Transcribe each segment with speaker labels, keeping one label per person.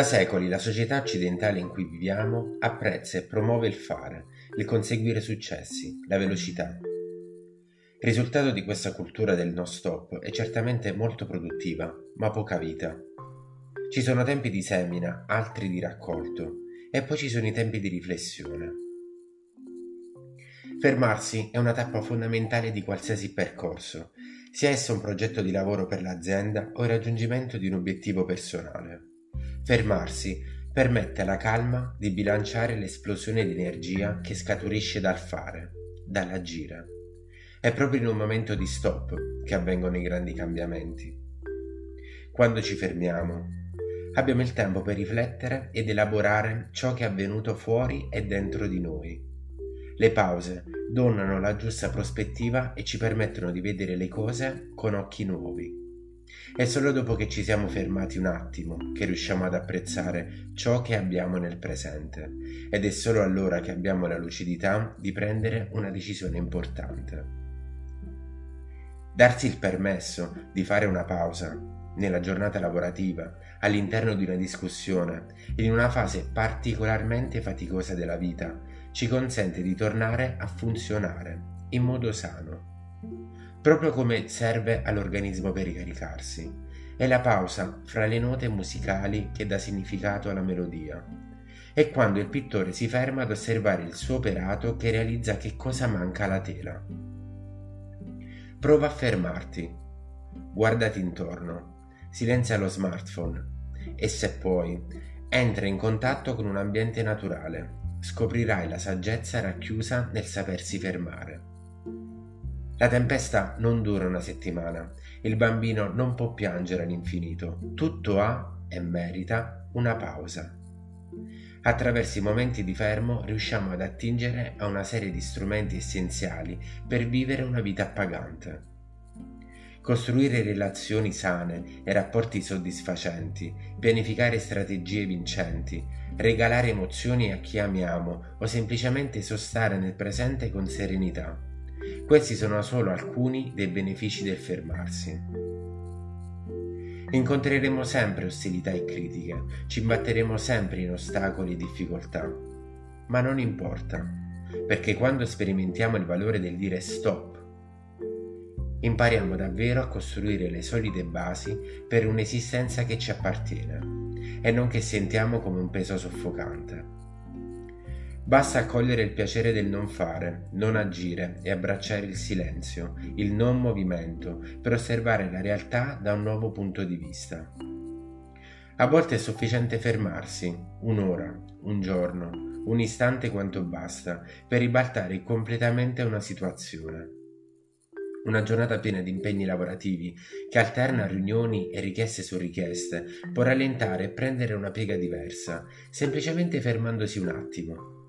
Speaker 1: Da secoli la società occidentale in cui viviamo apprezza e promuove il fare, il conseguire successi, la velocità. Il risultato di questa cultura del no stop è certamente molto produttiva, ma poca vita. Ci sono tempi di semina, altri di raccolto, e poi ci sono i tempi di riflessione. Fermarsi è una tappa fondamentale di qualsiasi percorso, sia esso un progetto di lavoro per l'azienda o il raggiungimento di un obiettivo personale. Fermarsi permette alla calma di bilanciare l'esplosione di energia che scaturisce dal fare, dall'agire. È proprio in un momento di stop che avvengono i grandi cambiamenti. Quando ci fermiamo, abbiamo il tempo per riflettere ed elaborare ciò che è avvenuto fuori e dentro di noi. Le pause donano la giusta prospettiva e ci permettono di vedere le cose con occhi nuovi. È solo dopo che ci siamo fermati un attimo che riusciamo ad apprezzare ciò che abbiamo nel presente ed è solo allora che abbiamo la lucidità di prendere una decisione importante. Darsi il permesso di fare una pausa nella giornata lavorativa, all'interno di una discussione, in una fase particolarmente faticosa della vita, ci consente di tornare a funzionare in modo sano proprio come serve all'organismo per ricaricarsi. È la pausa fra le note musicali che dà significato alla melodia. È quando il pittore si ferma ad osservare il suo operato che realizza che cosa manca alla tela. Prova a fermarti, guardati intorno, silenzia lo smartphone e se puoi, entra in contatto con un ambiente naturale. Scoprirai la saggezza racchiusa nel sapersi fermare. La tempesta non dura una settimana, il bambino non può piangere all'infinito, tutto ha e merita una pausa. Attraverso i momenti di fermo riusciamo ad attingere a una serie di strumenti essenziali per vivere una vita appagante. Costruire relazioni sane e rapporti soddisfacenti, pianificare strategie vincenti, regalare emozioni a chi amiamo o semplicemente sostare nel presente con serenità questi sono solo alcuni dei benefici del fermarsi. Incontreremo sempre ostilità e critiche, ci imbatteremo sempre in ostacoli e difficoltà, ma non importa, perché quando sperimentiamo il valore del dire stop, impariamo davvero a costruire le solide basi per un'esistenza che ci appartiene e non che sentiamo come un peso soffocante. Basta accogliere il piacere del non fare, non agire e abbracciare il silenzio, il non movimento, per osservare la realtà da un nuovo punto di vista. A volte è sufficiente fermarsi, un'ora, un giorno, un istante quanto basta, per ribaltare completamente una situazione. Una giornata piena di impegni lavorativi, che alterna riunioni e richieste su richieste, può rallentare e prendere una piega diversa, semplicemente fermandosi un attimo.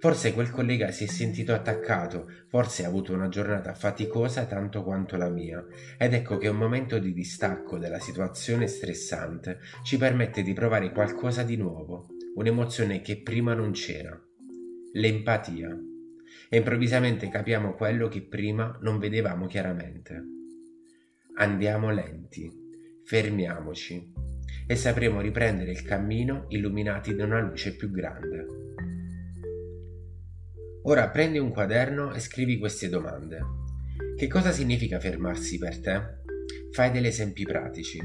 Speaker 1: Forse quel collega si è sentito attaccato, forse ha avuto una giornata faticosa tanto quanto la mia, ed ecco che un momento di distacco dalla situazione stressante ci permette di provare qualcosa di nuovo, un'emozione che prima non c'era, l'empatia. E improvvisamente capiamo quello che prima non vedevamo chiaramente. Andiamo lenti, fermiamoci e sapremo riprendere il cammino illuminati da una luce più grande. Ora prendi un quaderno e scrivi queste domande. Che cosa significa fermarsi per te? Fai degli esempi pratici.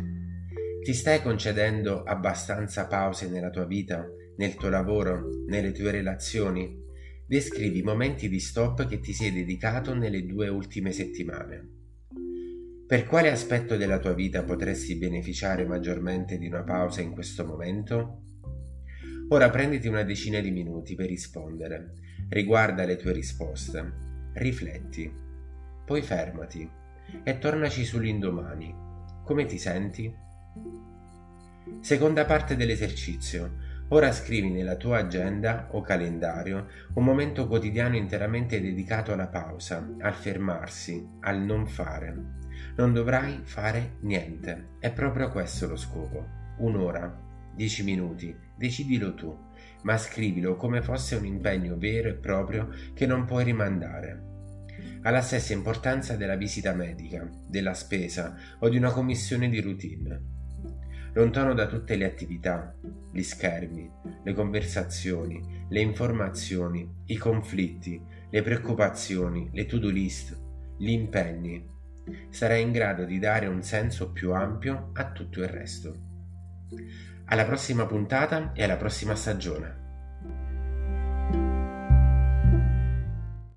Speaker 1: Ti stai concedendo abbastanza pause nella tua vita, nel tuo lavoro, nelle tue relazioni? Descrivi i momenti di stop che ti sei dedicato nelle due ultime settimane. Per quale aspetto della tua vita potresti beneficiare maggiormente di una pausa in questo momento? Ora prenditi una decina di minuti per rispondere Riguarda le tue risposte, rifletti, poi fermati e tornaci sull'indomani. Come ti senti? Seconda parte dell'esercizio. Ora scrivi nella tua agenda o calendario un momento quotidiano interamente dedicato alla pausa, al fermarsi, al non fare. Non dovrai fare niente, è proprio questo lo scopo. Un'ora, dieci minuti, decidilo tu, ma scrivilo come fosse un impegno vero e proprio che non puoi rimandare ha la stessa importanza della visita medica, della spesa o di una commissione di routine. Lontano da tutte le attività, gli schermi, le conversazioni, le informazioni, i conflitti, le preoccupazioni, le to-do list, gli impegni, sarai in grado di dare un senso più ampio a tutto il resto. Alla prossima puntata e alla prossima stagione.